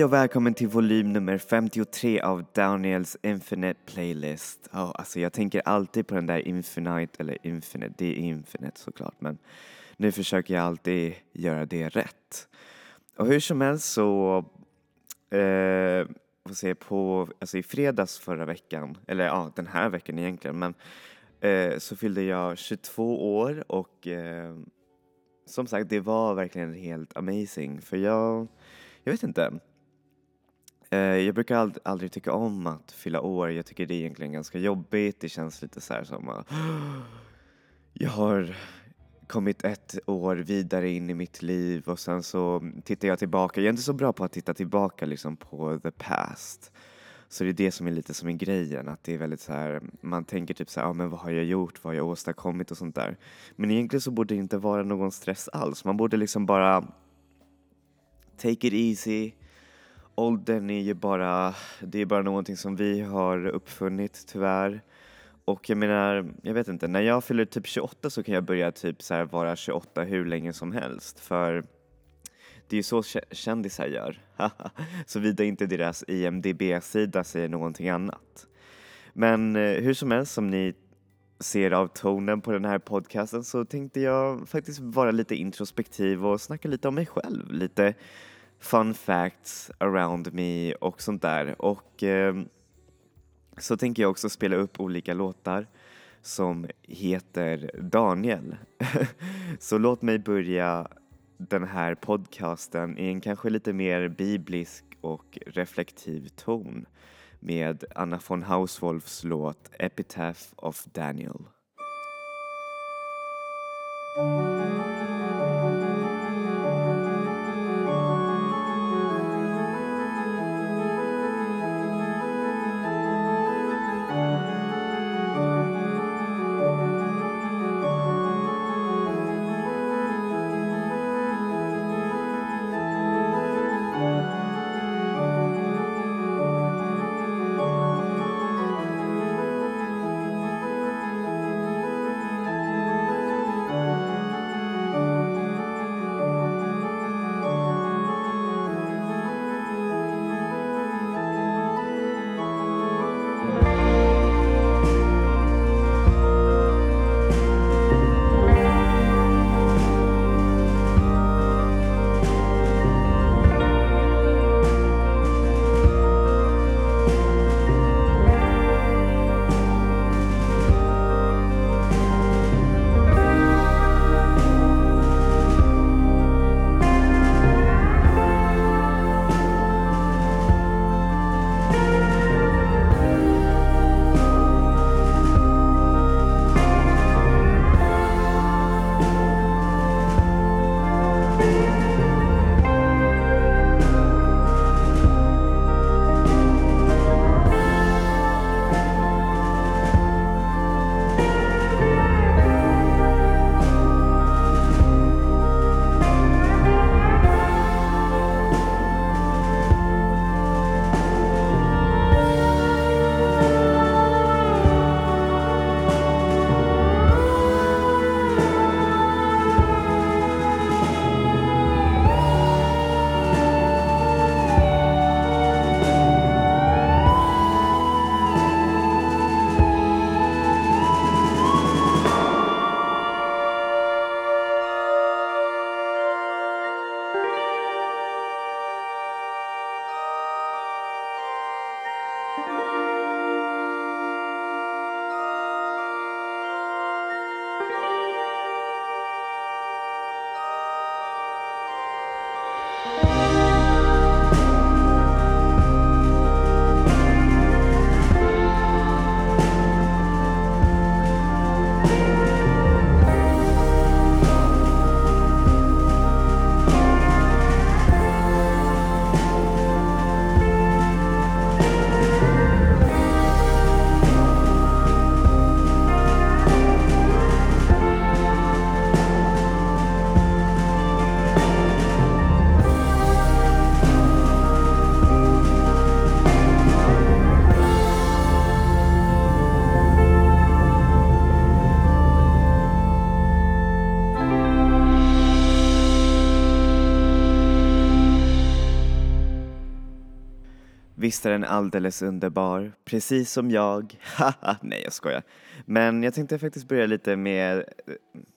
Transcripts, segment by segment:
Hej och välkommen till volym nummer 53 av Daniels Infinite Playlist. Oh, alltså jag tänker alltid på den där Infinite, eller Infinite, det är Infinite såklart, men nu försöker jag alltid göra det rätt. Och hur som helst så, eh, får se på, alltså i fredags förra veckan, eller ja, den här veckan egentligen, men eh, så fyllde jag 22 år och eh, som sagt, det var verkligen helt amazing för jag jag vet inte. Eh, jag brukar ald aldrig tycka om att fylla år. Jag tycker det är egentligen ganska jobbigt. Det känns lite så här som att jag har kommit ett år vidare in i mitt liv och sen så tittar jag tillbaka. Jag är inte så bra på att titta tillbaka liksom på the past. Så det är det som är lite som är grejen, att det är väldigt så här, man tänker typ så här, ja men vad har jag gjort, vad har jag åstadkommit och sånt där. Men egentligen så borde det inte vara någon stress alls. Man borde liksom bara take it easy. Åldern är ju bara, det är bara någonting som vi har uppfunnit tyvärr. Och jag menar, jag vet inte, när jag fyller typ 28 så kan jag börja typ så här vara 28 hur länge som helst för det är ju så kändisar gör. Såvida inte deras IMDB-sida säger någonting annat. Men eh, hur som helst, som ni ser av tonen på den här podcasten så tänkte jag faktiskt vara lite introspektiv och snacka lite om mig själv. Lite fun facts around me och sånt där. Och eh, så tänker jag också spela upp olika låtar som heter Daniel. så låt mig börja den här podcasten i en kanske lite mer biblisk och reflektiv ton med Anna von Hauswolfs låt Epitaph of Daniel. Visst är den alldeles underbar, precis som jag. Haha, nej jag skojar. Men jag tänkte faktiskt börja lite med, eh,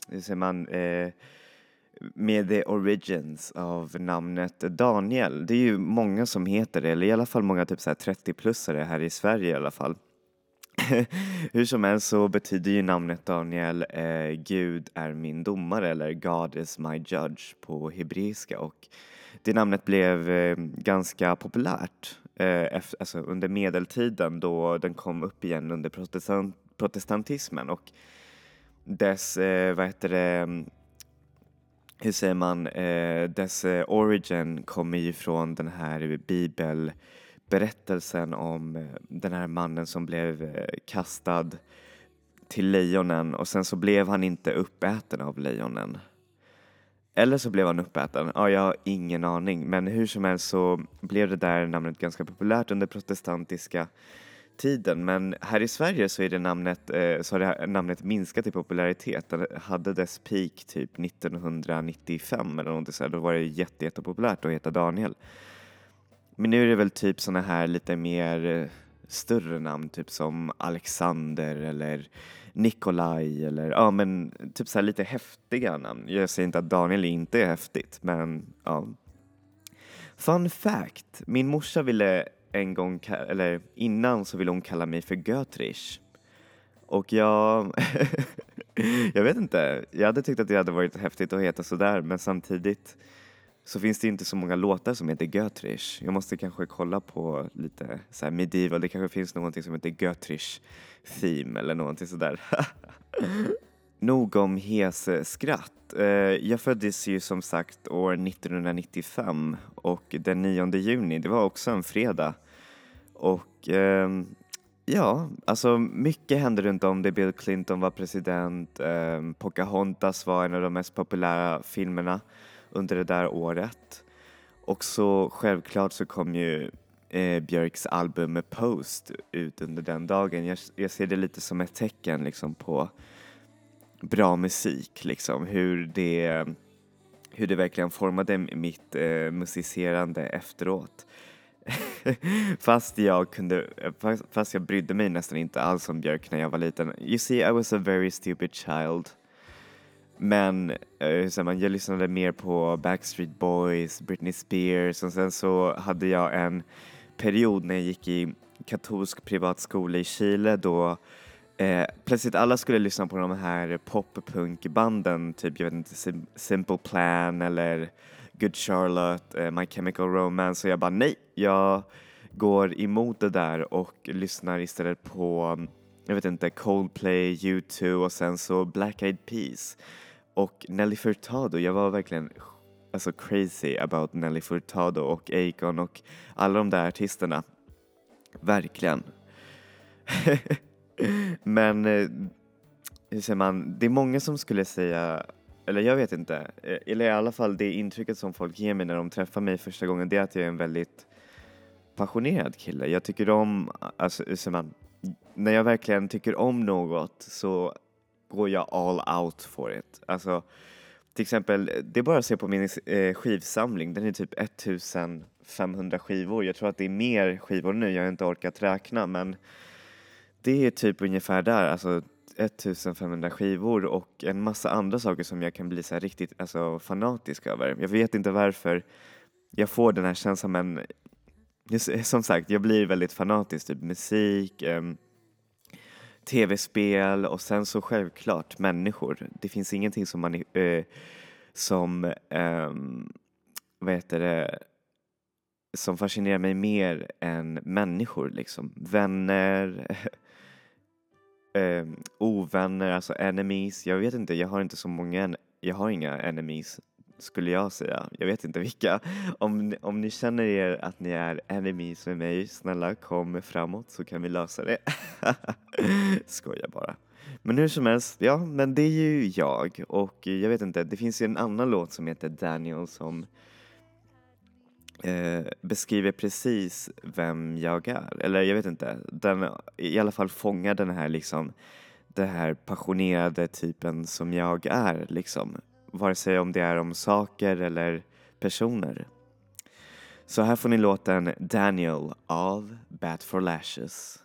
hur säger man, eh, med the origins av namnet Daniel. Det är ju många som heter det, eller i alla fall många typ 30-plussare här i Sverige i alla fall. Hur som helst så betyder ju namnet Daniel eh, Gud är min domare eller God is my judge på hebreiska och det namnet blev eh, ganska populärt eh, alltså under medeltiden då den kom upp igen under protestant, protestantismen och dess, eh, vad heter det, mm, hur säger man, eh, dess eh, origin kommer ju från den här bibelberättelsen om eh, den här mannen som blev eh, kastad till lejonen och sen så blev han inte uppäten av lejonen. Eller så blev han uppäten, ja jag har ingen aning men hur som helst så blev det där namnet ganska populärt under protestantiska tiden men här i Sverige så, är det namnet, eh, så har det namnet minskat i popularitet. Det hade dess peak typ 1995 eller någonting sådär. Då var det jätte, jättepopulärt att heta Daniel. Men nu är det väl typ såna här lite mer eh, större namn, typ som Alexander eller Nikolaj eller ja men typ så lite häftiga namn. Jag säger inte att Daniel inte är häftigt men ja. Fun fact, min morsa ville en gång, eller innan så ville hon kalla mig för Götrich. Och jag, jag vet inte, jag hade tyckt att det hade varit häftigt att heta sådär men samtidigt så finns det inte så många låtar som heter Götrich. Jag måste kanske kolla på lite så här medieval, det kanske finns någonting som heter Götrich theme eller någonting sådär. Nog om skratt. Eh, jag föddes ju som sagt år 1995 och den 9 juni, det var också en fredag. Och ehm, ja, alltså mycket hände runt om det. Bill Clinton var president, ehm, Pocahontas var en av de mest populära filmerna under det där året. Och så självklart så kom ju eh, Björks album Post ut under den dagen. Jag, jag, ser det lite som ett tecken liksom på bra musik, liksom hur det, hur det verkligen formade mitt eh, musicerande efteråt. fast jag kunde, fast jag brydde mig nästan inte alls om Björk när jag var liten. You see, I was a very stupid child. Men eh, säger man, jag lyssnade mer på Backstreet Boys, Britney Spears och sen så hade jag en period när jag gick i katolsk privatskola i Chile då eh, plötsligt alla skulle lyssna på de här poppunkbanden, typ jag vet inte, Simple Plan eller Good Charlotte, eh, My Chemical Romance och jag bara nej, jag går emot det där och lyssnar istället på, jag vet inte, Coldplay, U2 och sen så Black Eyed Peas och Nelly Furtado. Jag var verkligen alltså crazy about Nelly Furtado och Akon och alla de där artisterna. Verkligen. Men eh, hur säger man, det är många som skulle säga eller jag vet inte, eh, eller i alla fall det intrycket som folk ger mig när de träffar mig första gången det är att jag är en väldigt passionerad kille. Jag tycker om, alltså hur säger man, när jag verkligen tycker om något så går jag all out for it. Alltså till exempel, det är bara att se på min eh, skivsamling, den är typ 1500 skivor. Jag tror att det är mer skivor nu, jag har inte orkat räkna men det är typ ungefär där, alltså 1500 skivor och en massa andra saker som jag kan bli så riktigt alltså, fanatisk över. Jag vet inte varför jag får den här känslan men eh, som sagt, jag blir väldigt fanatisk, typ musik, um, tv-spel och sen så självklart människor. Det finns ingenting som man eh, som, um, vad heter det, som fascinerar mig mer än människor liksom. Vänner, eh, ovänner, alltså enemies. Jag vet inte, jag har inte så många, jag har inga enemies skulle jag säga. Jag vet inte vilka. Om, om ni känner er att ni är enemies med mig, snälla kom framåt så kan vi lösa det. Skojar bara. Men hur som helst, ja men det är ju jag och jag vet inte, det finns ju en annan låt som heter Daniel som eh, beskriver precis vem jag är. Eller jag vet inte, den i alla fall fångar den här liksom den här passionerade typen som jag är liksom. Vare sig om det är om saker eller personer. Så här får ni låten Daniel av Bat for Lashes.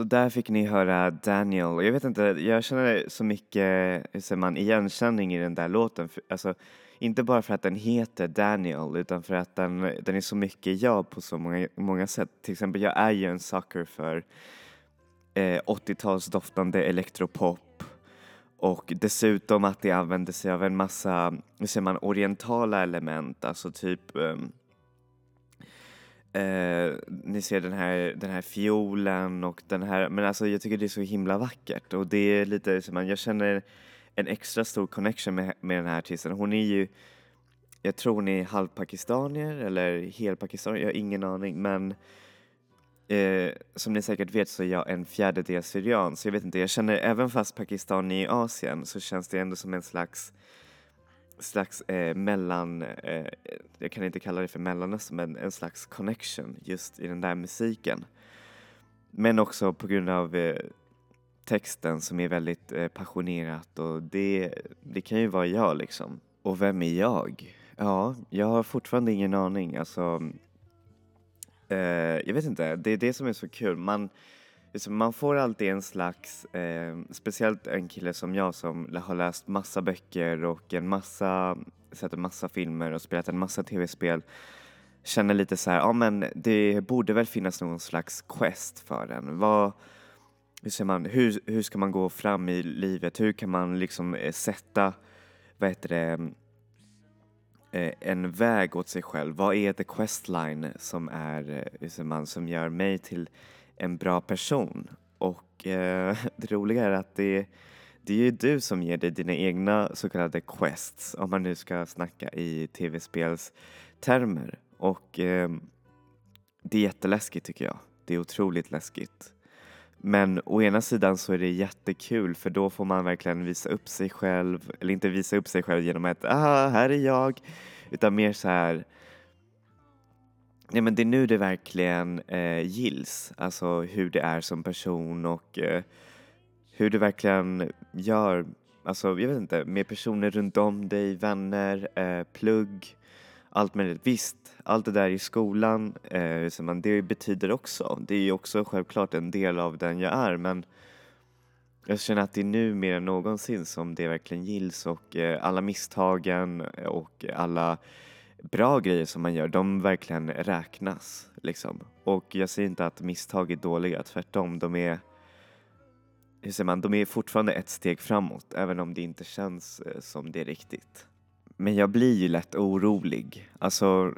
Så där fick ni höra Daniel. Jag vet inte, jag känner så mycket hur säger man, igenkänning i den där låten. Alltså, inte bara för att den heter Daniel utan för att den, den är så mycket jag på så många, många sätt. Till exempel, jag är ju en sucker för eh, 80-talsdoftande elektropop och dessutom att det använder sig av en massa, hur säger man, orientala element, alltså typ ehm, Eh, ni ser den här, den här fiolen och den här, men alltså jag tycker det är så himla vackert och det är lite som man, jag känner en extra stor connection med, med den här artisten. Hon är ju, jag tror hon är halvpakistanier eller helpakistanier, jag har ingen aning men eh, som ni säkert vet så är jag en fjärdedel syrian, så jag vet inte, jag känner även fast Pakistan är i Asien så känns det ändå som en slags slags eh, mellan, eh, jag kan inte kalla det för mellanöstern, men en slags connection just i den där musiken. Men också på grund av eh, texten som är väldigt eh, passionerat och det, det kan ju vara jag liksom. Och vem är jag? Ja, jag har fortfarande ingen aning. Alltså, eh, jag vet inte, det är det som är så kul. Man, Liksom, man får alltid en slags, eh, speciellt en kille som jag som har läst massa böcker och en massa, sett en massa filmer och spelat en massa tv-spel känner lite så här, ja men det borde väl finnas någon slags quest för en. Vad, hur, ser man, hur, hur ska man gå fram i livet? Hur kan man liksom eh, sätta, vad heter det, eh, en väg åt sig själv? Vad är the questline som är, eh, hur ser man, som gör mig till en bra person? Och eh, det roliga är att det, det är ju du som ger dig dina egna så kallade quests, om man nu ska snacka i tv-spelstermer. Och eh, det är jätteläskigt tycker jag. Det är otroligt läskigt. Men å ena sidan så är det jättekul för då får man verkligen visa upp sig själv, eller inte visa upp sig själv genom att ah, här är jag, utan mer så här Nej men det är nu det verkligen eh, gills, alltså hur det är som person och eh, hur du verkligen gör, alltså jag vet inte, med personer runt om dig, vänner, eh, plugg, allt möjligt. Visst, allt det där i skolan, eh, man, det betyder också, det är ju också självklart en del av den jag är men jag känner att det är nu mer än någonsin som det verkligen gills och eh, alla misstagen och alla bra grejer som man gör, de verkligen räknas liksom. Och jag säger inte att misstag är dåliga, tvärtom, de är hur säger man, de är fortfarande ett steg framåt även om det inte känns eh, som det riktigt. Men jag blir ju lätt orolig. Alltså,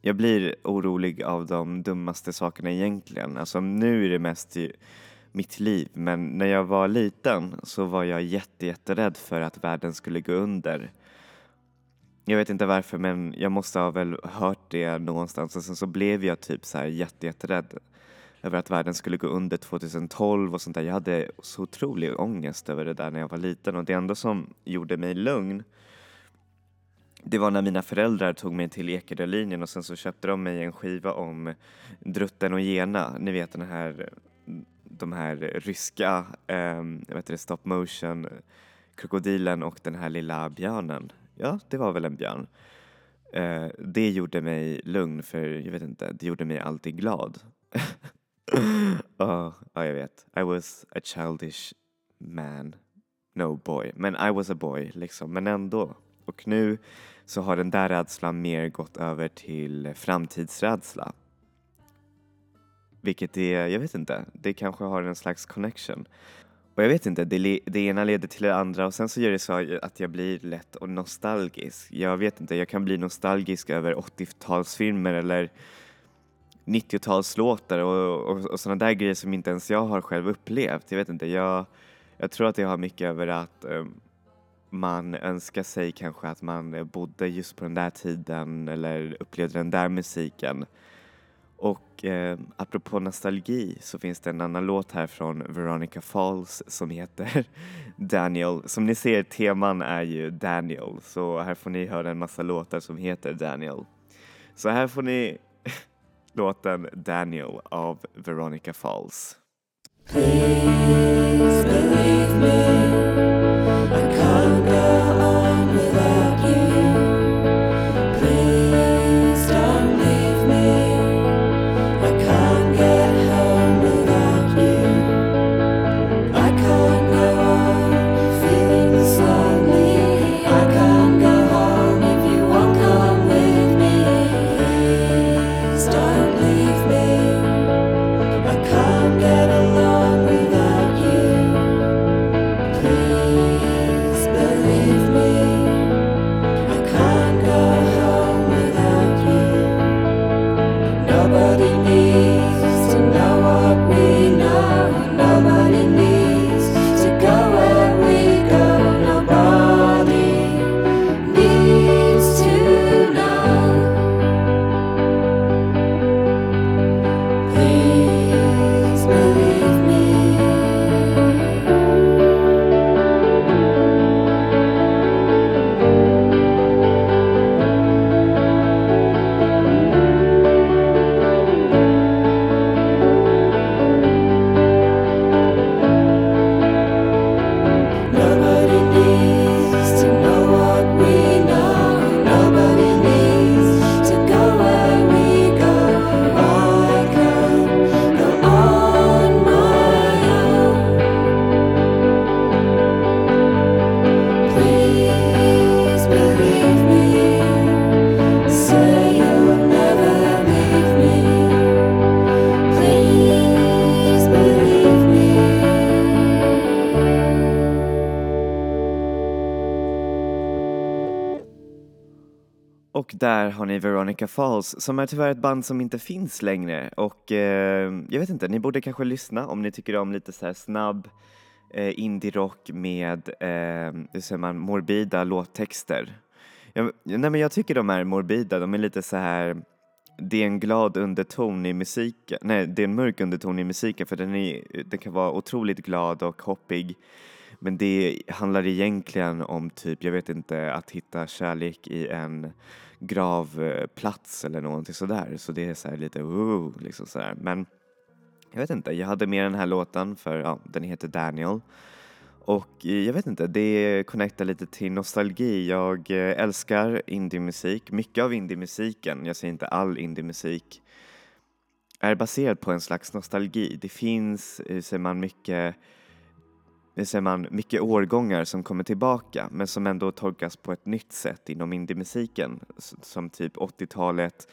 jag blir orolig av de dummaste sakerna egentligen. Alltså nu är det mest ju mitt liv, men när jag var liten så var jag jätte, jätterädd för att världen skulle gå under. Jag vet inte varför, men jag måste ha väl hört det någonstans och sen så blev jag typ så här jätte, jätterädd över att världen skulle gå under 2012 och sånt där. Jag hade så otrolig ångest över det där när jag var liten och det enda som gjorde mig lugn det var när mina föräldrar tog mig till Ekerölinjen och sen så köpte de mig en skiva om Drutten och Gena, ni vet den här, de här ryska, eh, heter det, stop motion krokodilen och den här lilla björnen. Ja, det var väl en björn. Eh, det gjorde mig lugn för jag vet inte, det gjorde mig alltid glad. oh, ja, jag vet. I was a childish man. No boy. Men I was a boy liksom, men ändå. Och nu så har den där rädslan mer gått över till framtidsrädsla. Vilket är, jag vet inte, det kanske har en slags connection. Och jag vet inte, det, det ena leder till det andra och sen så gör det så att jag blir lätt och nostalgisk. Jag vet inte, jag kan bli nostalgisk över 80-talsfilmer eller 90-talslåtar och, och, och sådana där grejer som inte ens jag har själv upplevt. Jag vet inte, jag, jag tror att det har mycket över att um, man önskar sig kanske att man bodde just på den där tiden eller upplevde den där musiken. Och eh, apropå nostalgi så finns det en annan låt här från Veronica Falls som heter Daniel. Som ni ser, teman är ju Daniel, så här får ni höra en massa låtar som heter Daniel. Så här får ni låten Daniel av Veronica Falls. Please believe me. Har ni Veronica Falls som är tyvärr ett band som inte finns längre. Och eh, jag vet inte, ni borde kanske lyssna om ni tycker om lite så här snabb eh, indie-rock med, eh, hur säger man, morbida låttexter. Jag, nej men jag tycker de är morbida, de är lite så här det är en glad underton i musiken, nej det är en mörk underton i musiken för den, är, den kan vara otroligt glad och hoppig. Men det handlar egentligen om typ, jag vet inte, att hitta kärlek i en gravplats eller någonting sådär. Så det är så lite uh, liksom sådär. Men jag vet inte, jag hade med den här låten för ja, den heter Daniel. Och eh, jag vet inte, det connectar lite till nostalgi. Jag eh, älskar indiemusik, mycket av indiemusiken, jag säger inte all indiemusik, är baserad på en slags nostalgi. Det finns, hur säger man, mycket det ser man, mycket årgångar som kommer tillbaka men som ändå tolkas på ett nytt sätt inom indiemusiken som typ 80-talet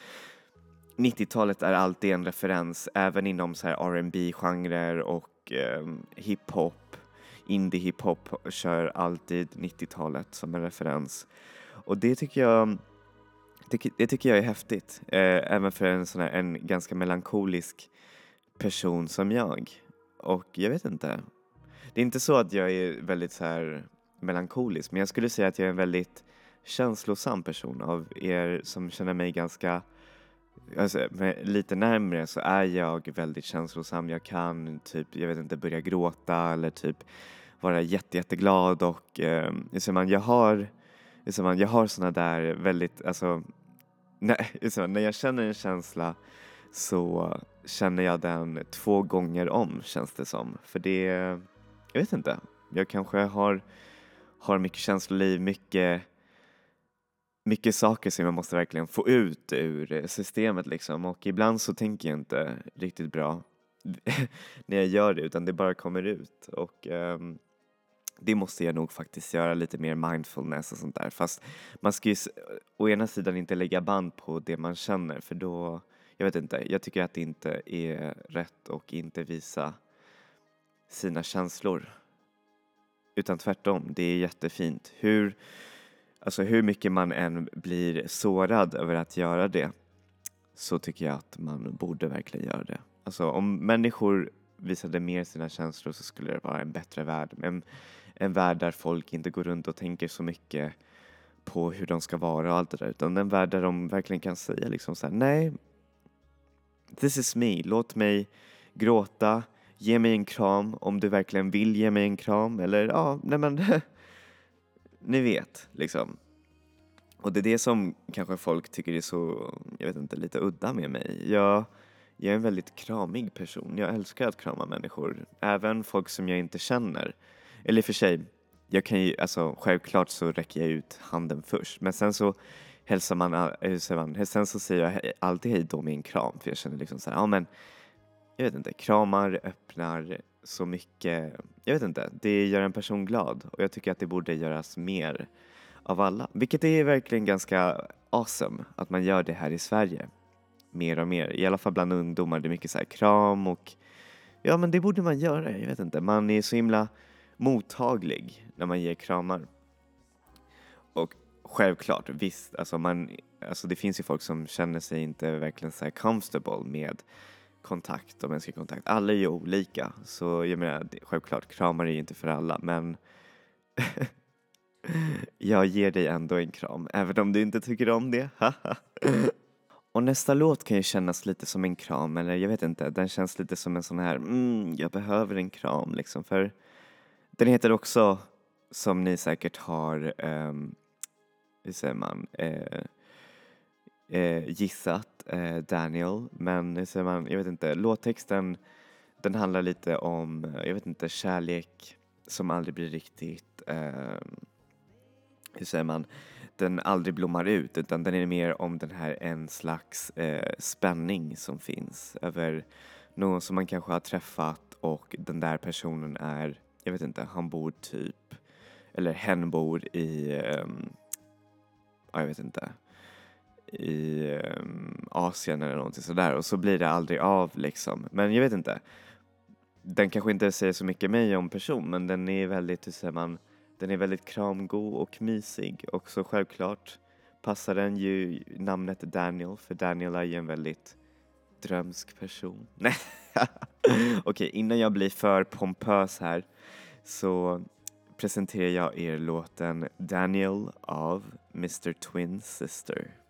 90-talet är alltid en referens även inom så här R&B genrer och eh, hiphop. Indie hiphop kör alltid 90-talet som en referens. Och det tycker jag det, det tycker jag är häftigt eh, även för en sån här en ganska melankolisk person som jag. Och jag vet inte det är inte så att jag är väldigt så här melankolisk men jag skulle säga att jag är en väldigt känslosam person av er som känner mig ganska Alltså, lite närmre så är jag väldigt känslosam. Jag kan typ, jag vet inte, börja gråta eller typ vara jätte, jätteglad och eh, man, jag har, man, jag har såna där väldigt, alltså, när, när jag känner en känsla så känner jag den två gånger om känns det som. För det, jag vet inte. Jag kanske har, har mycket känsloliv, mycket, mycket saker som jag måste verkligen få ut ur eh, systemet liksom. Och ibland så tänker jag inte riktigt bra när jag gör det utan det bara kommer ut. Och um, det måste jag nog faktiskt göra lite mer mindfulness och sånt där. Fast man ska ju å ena sidan inte lägga band på det man känner för då, jag vet inte, jag tycker att det inte är rätt och inte visa sina känslor. Utan tvärtom, det är jättefint. Hur, alltså hur mycket man än blir sårad över att göra det så tycker jag att man borde verkligen göra det. Alltså om människor visade mer sina känslor så skulle det vara en bättre värld. En, en värld där folk inte går runt och tänker så mycket på hur de ska vara och allt det där utan en värld där de verkligen kan säga liksom så här, nej, this is me, låt mig gråta, ge mig en kram om du verkligen vill ge mig en kram eller ja, nej men ni vet liksom. Och det är det som kanske folk tycker är så, jag vet inte, lite udda med mig. Jag, jag är en väldigt kramig person. Jag älskar att krama människor, även folk som jag inte känner. Eller för sig, jag kan ju, alltså självklart så räcker jag ut handen först, men sen så hälsar man, eh, hur säger man, sen så säger jag alltid hej då med en kram för jag känner liksom så här, ja men jag vet inte, kramar öppnar så mycket, jag vet inte, det gör en person glad och jag tycker att det borde göras mer av alla. Vilket är verkligen ganska awesome att man gör det här i Sverige. Mer och mer, i alla fall bland ungdomar. Det är mycket så här kram och ja men det borde man göra, jag vet inte. Man är så himla mottaglig när man ger kramar. Och självklart, visst, alltså, man, alltså det finns ju folk som känner sig inte verkligen så här comfortable med kontakt och mänsklig kontakt. Alla är ju olika så jag menar självklart kramar är ju inte för alla men jag ger dig ändå en kram även om du inte tycker om det. och nästa låt kan ju kännas lite som en kram eller jag vet inte, den känns lite som en sån här mm, jag behöver en kram liksom för den heter också som ni säkert har, um, hur säger man, uh, eh, gissat eh, Daniel, men så man, jag vet inte, låttexten den handlar lite om, eh, jag vet inte, kärlek som aldrig blir riktigt, eh, hur säger man, den aldrig blommar ut utan den är mer om den här en slags eh, spänning som finns över någon som man kanske har träffat och den där personen är, jag vet inte, han bor typ, eller hen bor i, eh, jag vet inte, i um, Asien eller någonting sådär och så blir det aldrig av liksom. Men jag vet inte. Den kanske inte säger så mycket mig om person men den är väldigt, hur säger man, den är väldigt kramgod och mysig och så självklart passar den ju namnet Daniel för Daniel är ju en väldigt drömsk person. Nej, okej innan jag blir för pompös här så presenterar jag er låten Daniel av Mr Twin Sister.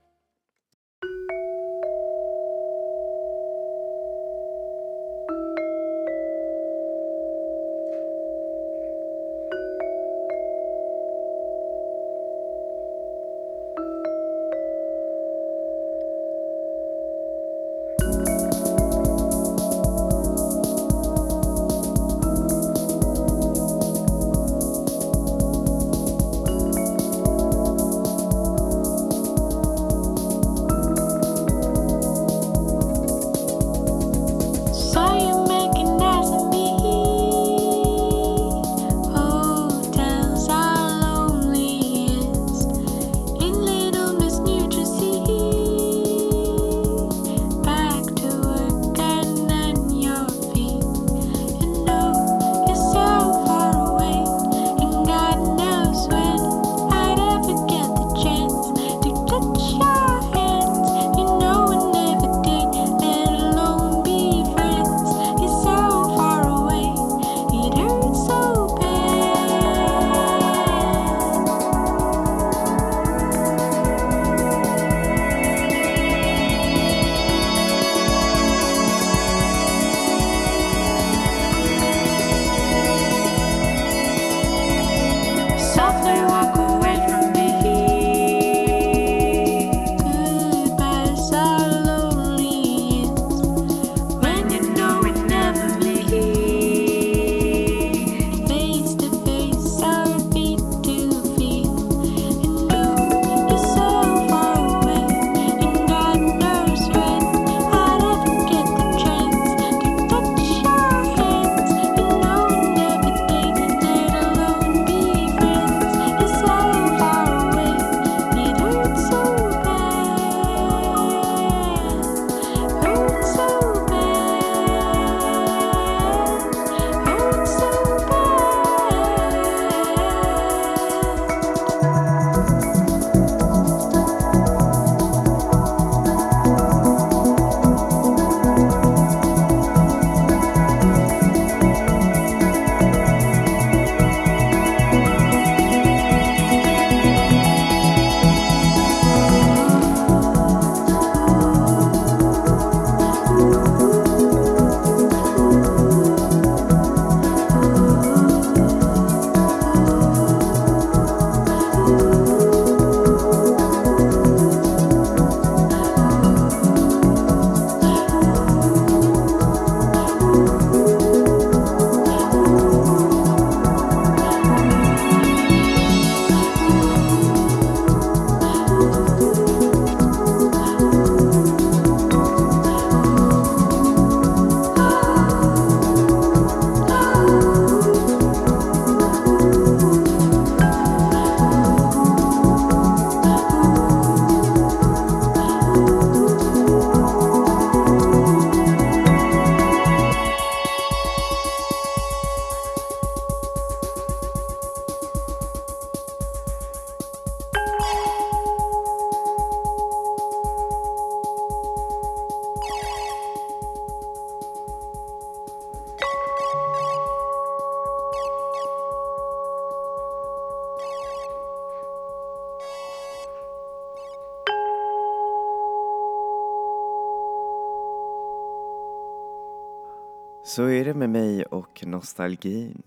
Nostalgin.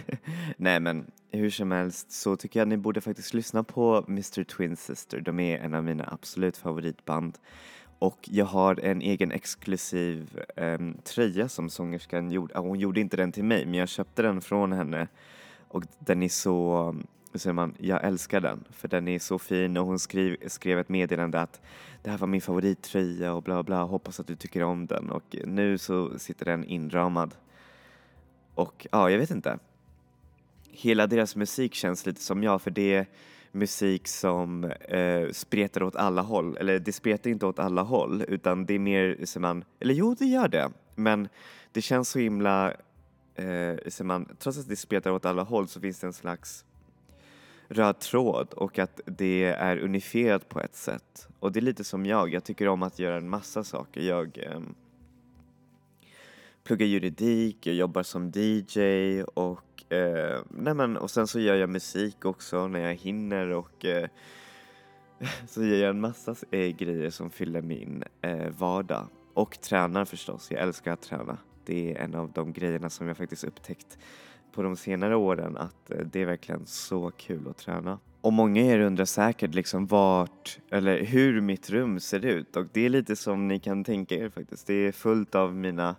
Nej men hur som helst så tycker jag ni borde faktiskt lyssna på Mr Twin Sister. De är en av mina absolut favoritband. Och jag har en egen exklusiv um, tröja som sångerskan gjorde. Ah, hon gjorde inte den till mig men jag köpte den från henne. Och den är så, hur säger man, jag älskar den. För den är så fin och hon skrev, skrev ett meddelande att det här var min favorittröja och bla bla, hoppas att du tycker om den. Och nu så sitter den inramad. Och ja, jag vet inte. Hela deras musik känns lite som jag för det är musik som eh, spretar åt alla håll. Eller det spretar inte åt alla håll utan det är mer som man, eller jo det gör det. Men det känns så himla, eh, som man, trots att det spretar åt alla håll så finns det en slags röd tråd och att det är unifierat på ett sätt. Och det är lite som jag, jag tycker om att göra en massa saker. Jag Eh, pluggar juridik, jag jobbar som DJ och, eh, nej men, och sen så gör jag musik också när jag hinner och eh, så gör jag en massa eh, grejer som fyller min eh, vardag. Och tränar förstås, jag älskar att träna. Det är en av de grejerna som jag faktiskt upptäckt på de senare åren att eh, det är verkligen så kul att träna. Och många er undrar säkert liksom vart, eller hur mitt rum ser ut och det är lite som ni kan tänka er faktiskt. Det är fullt av mina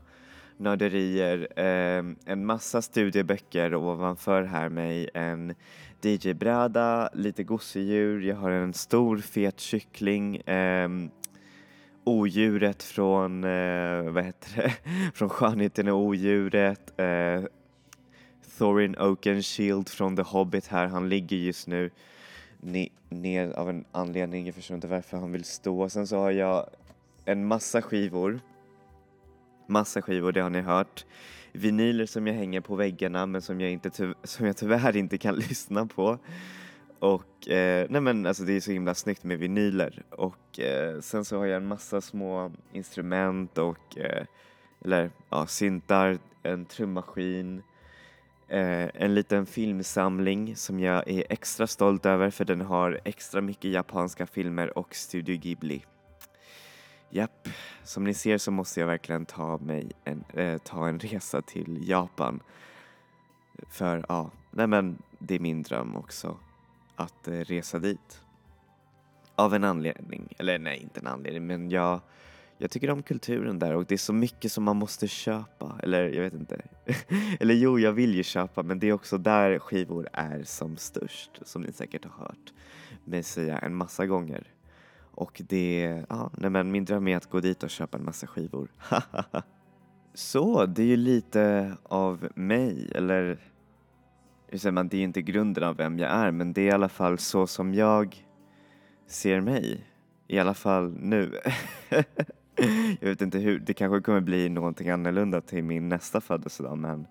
nörderier, eh, en massa studieböcker och ovanför här mig en DJ-bräda, lite gosedjur, jag har en stor fet kyckling, eh, odjuret från, eh, vad heter det, från Skönheten och odjuret, eh, Thorin Oakenshield från The Hobbit här, han ligger just nu ne- ner av en anledning, jag förstår inte varför han vill stå. Sen så har jag en massa skivor, massa skivor, det har ni hört. Vinyler som jag hänger på väggarna men som jag, inte som jag tyvärr inte kan lyssna på. Och eh, nej men alltså det är så himla snyggt med vinyler. Och eh, sen så har jag en massa små instrument och eh, eller ja, syntar, en trummaskin, eh, en liten filmsamling som jag är extra stolt över för den har extra mycket japanska filmer och Studio Ghibli. Japp, som ni ser så måste jag verkligen ta mig en, eh, ta en resa till Japan. För ja, nej men det är min dröm också att eh, resa dit. Av en anledning, eller nej inte en anledning men jag, jag tycker om kulturen där och det är så mycket som man måste köpa. Eller jag vet inte. eller jo, jag vill ju köpa men det är också där skivor är som störst som ni säkert har hört mig säga en massa gånger. Och det, ja, nej men min dröm är att gå dit och köpa en massa skivor. Så, det är ju lite av mig, eller hur säger man, det är inte grunden av vem jag är, men det är i alla fall så som jag ser mig. I alla fall nu. jag vet inte hur, det kanske kommer bli någonting annorlunda till min nästa födelsedag, men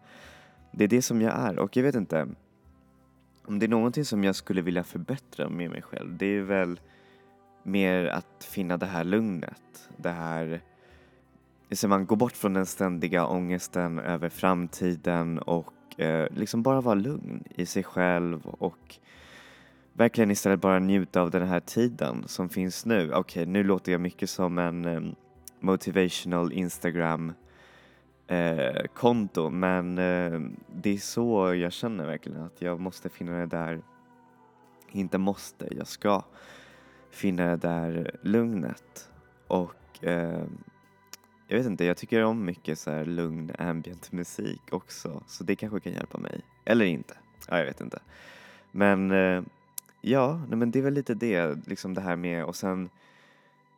det är det som jag är. Och jag vet inte, om det är någonting som jag skulle vilja förbättra med mig själv, det är väl mer att finna det här lugnet. Det här, så man går bort från den ständiga ångesten över framtiden och eh, liksom bara vara lugn i sig själv och verkligen istället bara njuta av den här tiden som finns nu. Okej, nu låter jag mycket som en eh, motivational Instagram eh, konto men eh, det är så jag känner verkligen att jag måste finna det där, inte måste, jag ska finna det där lugnet. Och eh, jag vet inte, jag tycker om mycket så här lugn ambient musik också. Så det kanske kan hjälpa mig. Eller inte. Ja, jag vet inte. Men eh, ja, nej, men det är väl lite det, liksom det här med och sen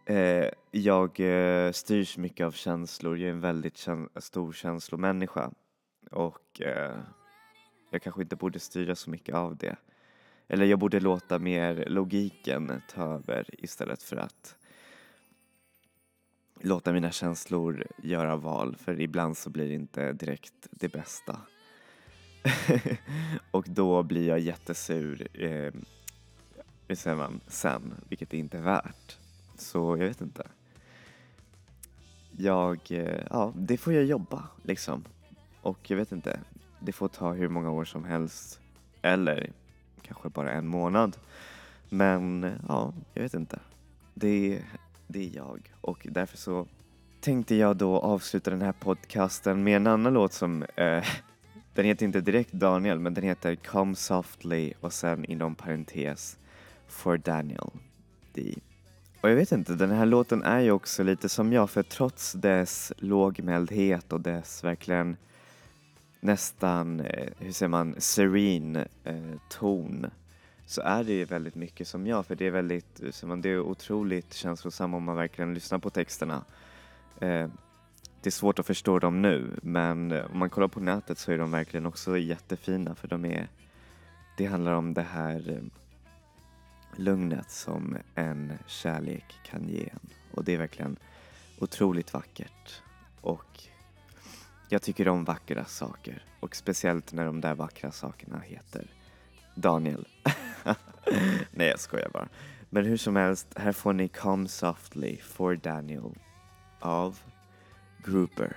eh, jag eh, styrs mycket av känslor. Jag är en väldigt käns stor känslomänniska. Och eh, jag kanske inte borde styra så mycket av det. Eller jag borde låta mer logiken ta över istället för att låta mina känslor göra val för ibland så blir det inte direkt det bästa. och då blir jag jättesur, eh, hur säger man, sen, vilket det inte är värt. Så jag vet inte. Jag, eh, ja, det får jag jobba liksom. Och jag vet inte, det får ta hur många år som helst. Eller kanske bara en månad. Men ja, jag vet inte. Det, det är jag och därför så tänkte jag då avsluta den här podcasten med en annan låt som eh, den heter inte direkt Daniel men den heter Come Softly och sen inom parentes For Daniel D. Och jag vet inte, den här låten är ju också lite som jag för trots dess lågmäldhet och dess verkligen nästan, eh, hur säger man, serene eh, ton. Så är det ju väldigt mycket som jag för det är väldigt, eh, hur säger man, det är otroligt känslosamt om man verkligen lyssnar på texterna. Eh, det är svårt att förstå dem nu men eh, om man kollar på nätet så är de verkligen också jättefina för de är, det handlar om det här eh, lugnet som en kärlek kan ge en. Och det är verkligen otroligt vackert. Och jag tycker om vackra saker och speciellt när de där vackra sakerna heter Daniel. Nej jag skojar bara. Men hur som helst, här får ni Come Softly for Daniel av Grouper.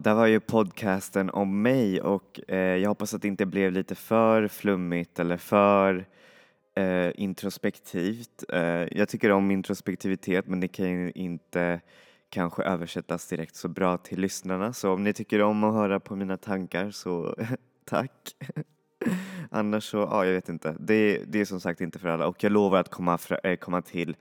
Så, det var ju podcasten om mig och eh, jag hoppas att det inte blev lite för flummigt eller för eh, introspektivt. Eh, jag tycker om introspektivitet men det kan ju inte kanske översättas direkt så bra till lyssnarna så om ni tycker om att höra på mina tankar så tack. Annars så, ja jag vet inte. Det, det är som sagt inte för alla och jag lovar att komma, fra, eh, komma till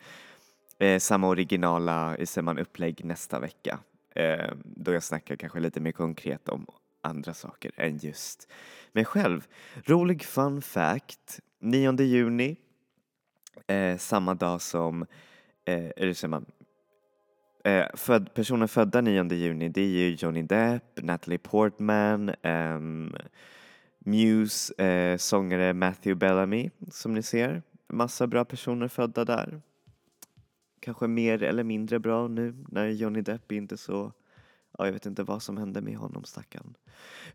eh, samma originala man upplägg nästa vecka. Eh, då jag snackar kanske lite mer konkret om andra saker än just mig själv. Rolig fun fact. 9 juni, eh, samma dag som, eh, eller säger man, eh, föd, personer födda 9 juni det är ju Johnny Depp, Natalie Portman, ehm, Muse, eh, sångare Matthew Bellamy som ni ser. Massa bra personer födda där. Kanske mer eller mindre bra nu när Johnny Depp är inte så, ja jag vet inte vad som hände med honom stackarn.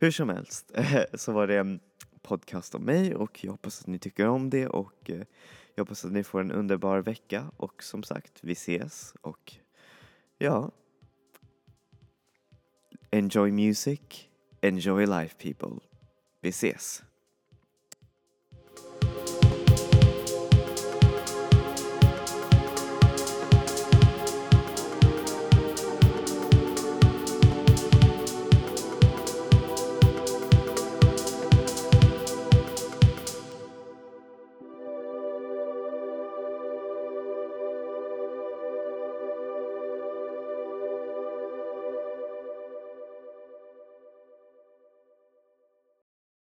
Hur som helst så var det en podcast om mig och jag hoppas att ni tycker om det och eh, jag hoppas att ni får en underbar vecka och som sagt, vi ses och ja. Enjoy music, enjoy life people. Vi ses!